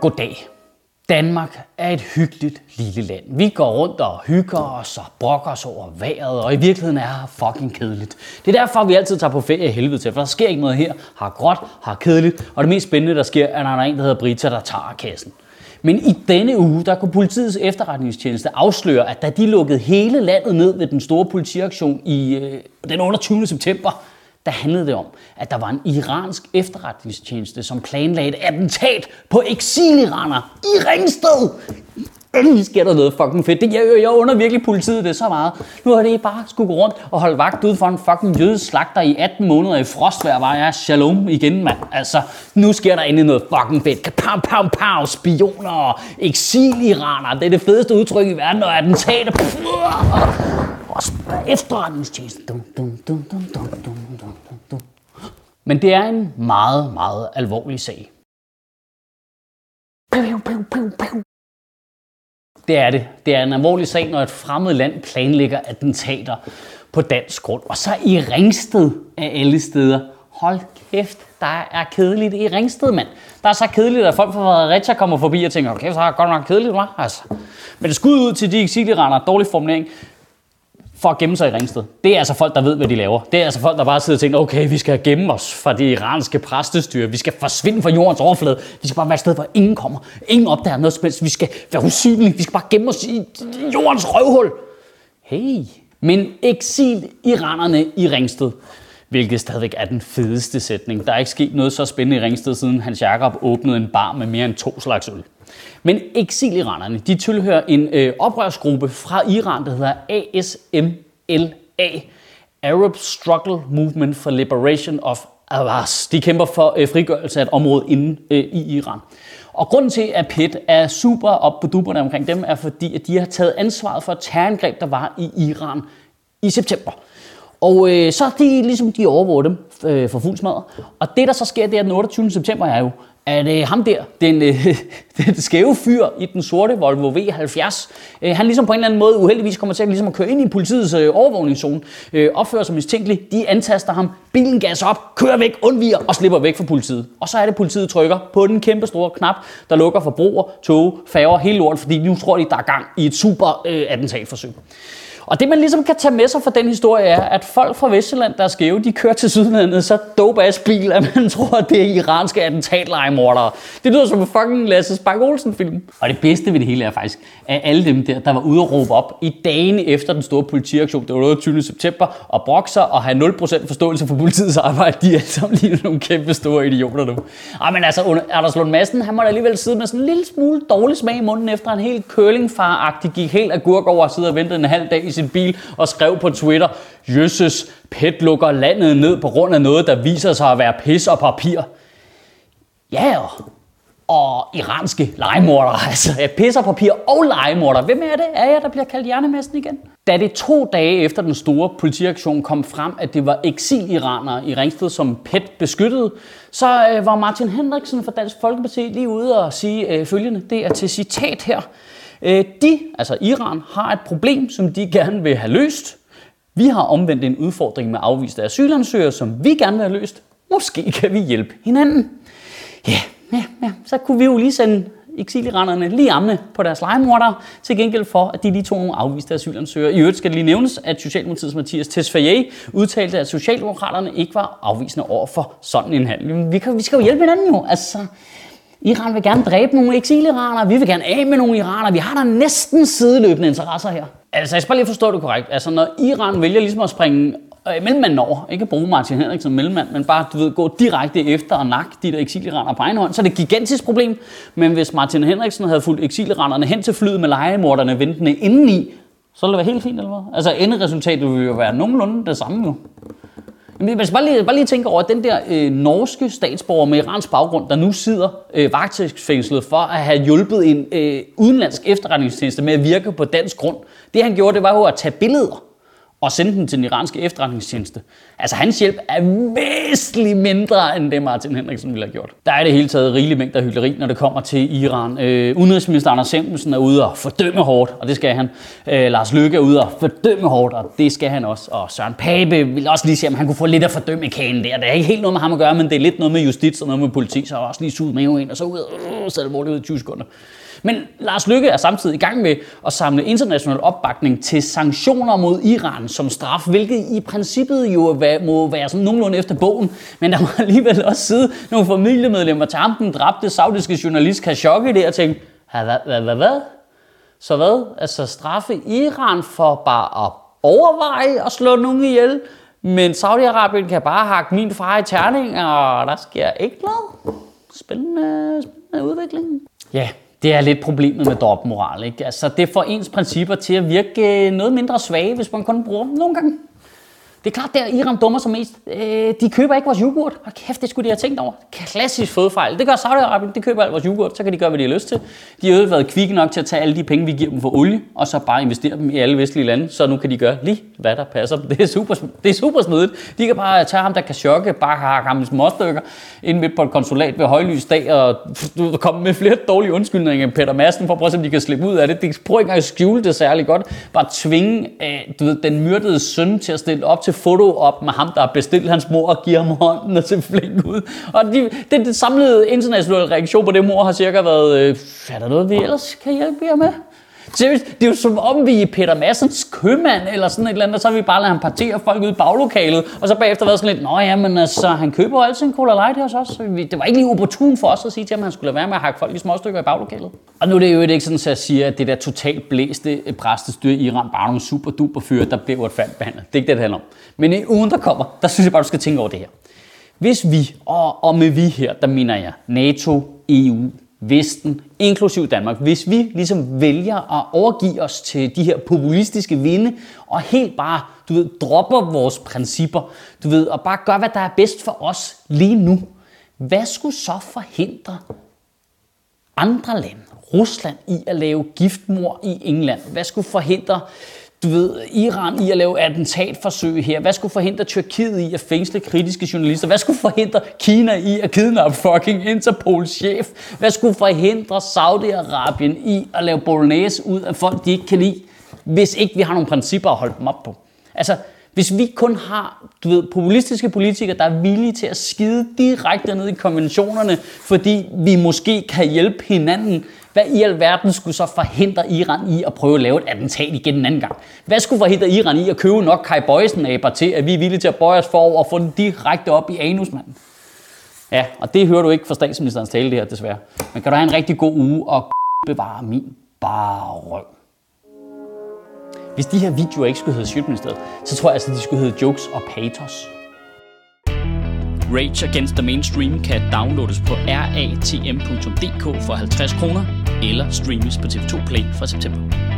Goddag. Danmark er et hyggeligt lille land. Vi går rundt og hygger os og brokker os over vejret, og i virkeligheden er her fucking kedeligt. Det er derfor, vi altid tager på ferie i helvede til, for der sker ikke noget her. Har gråt, har kedeligt, og det mest spændende, der sker, er, når der er en, der hedder Brita, der tager kassen. Men i denne uge, der kunne politiets efterretningstjeneste afsløre, at da de lukkede hele landet ned ved den store politiaktion i øh, den 28. september, der handlede det om, at der var en iransk efterretningstjeneste, som planlagde et attentat på eksiliraner i Ringsted. Endelig sker der noget fucking fedt. Det, jeg, jeg under virkelig politiet det så meget. Nu har det bare skulle gå rundt og holde vagt ude for en fucking jødisk slagter i 18 måneder i frostvejr. Var jeg shalom igen, mand. Altså, nu sker der endelig noget fucking fedt. Pam, pam, pam, Spioner og eksiliraner. Det er det fedeste udtryk i verden, og attentater. Og efterretningstjeneste. Dum, dum, dum, dum, dum, dum. Men det er en meget, meget alvorlig sag. Pew, pew, pew, pew. Det er det. Det er en alvorlig sag, når et fremmed land planlægger attentater på dansk grund. Og så i Ringsted af alle steder. Hold kæft, der er kedeligt i Ringsted, mand. Der er så kedeligt, at folk fra Fredericia kommer forbi og tænker, okay, så er det godt nok kedeligt, hva'? Altså. Men det skud ud til de eksiliraner, dårlig formulering, for at gemme sig i Ringsted. Det er altså folk, der ved, hvad de laver. Det er altså folk, der bare sidder og tænker, okay, vi skal gemme os fra det iranske præstestyre. Vi skal forsvinde fra jordens overflade. Vi skal bare være et sted, hvor ingen kommer. Ingen opdager noget som helst. Vi skal være usynlige. Vi skal bare gemme os i jordens røvhul. Hey. Men eksil iranerne i Ringsted hvilket stadigvæk er den fedeste sætning. Der er ikke sket noget så spændende i Ringsted, siden Hans Jakob åbnede en bar med mere end to slags øl. Men eksiliranerne, de tilhører en øh, oprørsgruppe fra Iran, der hedder ASMLA, Arab Struggle Movement for Liberation of Avaz. De kæmper for øh, frigørelse af et område inde øh, i Iran. Og grunden til, at PET er super op på duberne omkring dem, er fordi, at de har taget ansvaret for et terrorangreb, der var i Iran i september. Og øh, så er de ligesom, de overvåger dem øh, for fuld smadret. Og det, der så sker, det er den 28. september, er jo, at øh, ham der, den, øh, den skæve fyr i den sorte Volvo V70, øh, han ligesom på en eller anden måde uheldigvis kommer til at, ligesom at køre ind i politiets øh, overvågningszone, øh, opfører sig mistænkelig, de antaster ham, bilen gas op, kører væk, undviger og slipper væk fra politiet. Og så er det, politiet trykker på den kæmpe store knap, der lukker for broer, tog, færger, hele lort, fordi nu tror de, der er gang i et super øh, attentatforsøg. Og det man ligesom kan tage med sig fra den historie er, at folk fra Vestjylland, der er skæve, de kører til Sydlandet så dope ass bil, at man tror, at det er iranske attentatlejemordere. Det lyder som en fucking Lasse Spang Olsen film. Og det bedste ved det hele er faktisk, at alle dem der, der var ude og råbe op i dagene efter den store politiaktion, det var 28. september, og brokser og have 0% forståelse for politiets arbejde, de er alle sammen lige nogle kæmpe store idioter nu. Ej, men altså, Anders Lund Madsen, han må da alligevel sidde med sådan en lille smule dårlig smag i munden, efter en helt curlingfar-agtig gik helt agurk over og sidde og vente en halv dag i sin bil og skrev på Twitter, Jøsses, PET lukker landet ned på grund af noget, der viser sig at være pis og papir. Ja, og iranske legemordere, altså pis og papir og legemordere. Hvem er det? Er jeg, der bliver kaldt hjernemassen igen? Da det to dage efter den store politiaktion kom frem, at det var eksiliranere i Ringsted, som PET beskyttede, så øh, var Martin Henriksen fra Dansk Folkeparti lige ude og sige øh, følgende. Det er til citat her. Øh, de, altså Iran, har et problem, som de gerne vil have løst. Vi har omvendt en udfordring med afviste asylansøgere, som vi gerne vil have løst. Måske kan vi hjælpe hinanden. Ja, ja, ja. så kunne vi jo lige sende eksiliranerne lige amne på deres legemordere, til gengæld for, at de lige tog nogle afviste asylansøgere. I øvrigt skal det lige nævnes, at Socialdemokratiets Mathias Tesfaye udtalte, at Socialdemokraterne ikke var afvisende over for sådan en handel. Vi, kan, vi skal jo hjælpe hinanden jo. Altså, Iran vil gerne dræbe nogle eksiliranere, vi vil gerne af med nogle iranere. Vi har da næsten sideløbende interesser her. Altså, jeg skal bare lige forstå det korrekt. Altså, når Iran vælger ligesom at springe øh, mellemmanden over, ikke at bruge Martin Henrik som mellemmand, men bare du ved, gå direkte efter og nakke de der eksiliranere på egen hånd, så er det et gigantisk problem. Men hvis Martin Henriksen havde fulgt eksiliranerne hen til flyet med legemorderne ventende indeni, så ville det være helt fint, eller hvad? Altså enderesultatet vil jo være nogenlunde det samme jo. Men hvis bare lige, bare lige tænke over, at den der øh, norske statsborger med iransk baggrund, der nu sidder øh, vagtfængslet for at have hjulpet en øh, udenlandsk efterretningstjeneste med at virke på dansk grund, det han gjorde, det var jo at tage billeder og sende den til den iranske efterretningstjeneste. Altså hans hjælp er væsentligt mindre, end det Martin Henriksen ville have gjort. Der er det hele taget rigelig mængder hyggeleri, når det kommer til Iran. Øh, udenrigsminister Anders Samuelsen er ude og fordømme hårdt, og det skal han. Øh, Lars Løkke er ude og fordømme hårdt, og det skal han også. Og Søren Pape vil også lige se, om han kunne få lidt af fordømme kagen der. Det er ikke helt noget med ham at gøre, men det er lidt noget med justits og noget med politi, så er også lige suget med ind, og så ud og øh, så alvorligt ud i 20 sekunder. Men Lars Lykke er samtidig i gang med at samle international opbakning til sanktioner mod Iran som straf, hvilket i princippet jo må være sådan nogenlunde efter bogen, men der må alligevel også sidde nogle familiemedlemmer til ham, den dræbte saudiske journalist Khashoggi der og tænke, hvad, hvad, hvad, hvad? Så hvad? Altså straffe Iran for bare at overveje at slå nogen ihjel, men Saudi-Arabien kan bare hakke min far i terning, og der sker ikke noget. Spændende, spændende udvikling. Ja, det er lidt problemet med dobbeltmoral. Ikke? Altså, det får ens principper til at virke øh, noget mindre svage, hvis man kun bruger dem nogle gange. Det er klart, der Iram dummer sig mest. Øh, de køber ikke vores yoghurt. Og kæft, det skulle de have tænkt over. Klassisk fodfejl. Det gør Saudi-Arabien. De køber alt vores yoghurt. Så kan de gøre, hvad de har lyst til. De har jo været kvikke nok til at tage alle de penge, vi giver dem for olie, og så bare investere dem i alle vestlige lande. Så nu kan de gøre lige, hvad der passer Det er super, det er super smidigt. De kan bare tage ham, der kan chokke, bare har ham i småstykker, ind midt på et konsulat ved højlys dag, og komme med flere dårlige undskyldninger end Peter Madsen, for at prøve at se, om de kan slippe ud af det. De prøver ikke engang at skjule det særlig godt. Bare tvinge øh, du ved, den myrdede søn til at stille op til foto op med ham, der har bestilt hans mor og giver ham hånden og ser flink ud. Og de, det, det samlede internationale reaktion på det mor har cirka været, øh, er der noget, vi ellers kan hjælpe jer med? Seriøst, det er jo som om vi er Peter Massens købmand, eller sådan et eller andet, og så har vi bare lade ham partere folk ud i baglokalet, og så bagefter været sådan lidt, nå ja, men altså, han køber altid en Cola Light hos os. Det var ikke lige opportun for os at sige til ham, at han skulle lade være med at hakke folk i små stykker i baglokalet. Og nu er det jo ikke sådan, at jeg siger, at det der totalt blæste eh, præstestyre i Iran bare nogle super duper fyre, der bliver uretfærdigt behandlet. Det er ikke det, det handler om. Men i ugen, der kommer, der synes jeg bare, du skal tænke over det her. Hvis vi, og, og med vi her, der mener jeg NATO, EU, Vesten, inklusiv Danmark, hvis vi ligesom vælger at overgive os til de her populistiske vinde, og helt bare, du ved, dropper vores principper, du ved, og bare gør, hvad der er bedst for os lige nu, hvad skulle så forhindre andre lande, Rusland, i at lave giftmor i England? Hvad skulle forhindre du ved, Iran i at lave attentatforsøg her? Hvad skulle forhindre Tyrkiet i at fængsle kritiske journalister? Hvad skulle forhindre Kina i at kidnappe fucking Interpols chef? Hvad skulle forhindre Saudi-Arabien i at lave bolognese ud af folk, de ikke kan lide, hvis ikke vi har nogle principper at holde dem op på? Altså, hvis vi kun har du ved, populistiske politikere, der er villige til at skide direkte ned i konventionerne, fordi vi måske kan hjælpe hinanden, hvad i alverden skulle så forhindre Iran i at prøve at lave et attentat igen en anden gang? Hvad skulle forhindre Iran i at købe nok Kai Boysen-aber til, at vi er villige til at bøje os forover og få den direkte op i anus, mand? Ja, og det hører du ikke fra statsministerens tale det her, desværre. Men kan du have en rigtig god uge og bevare min bare røv. Hvis de her videoer ikke skulle hedde Sjøtministeriet, så tror jeg altså, de skulle hedde Jokes og Pathos. Rage Against the Mainstream kan downloades på ratm.dk for 50 kroner, eller streames på TV2 Play fra september.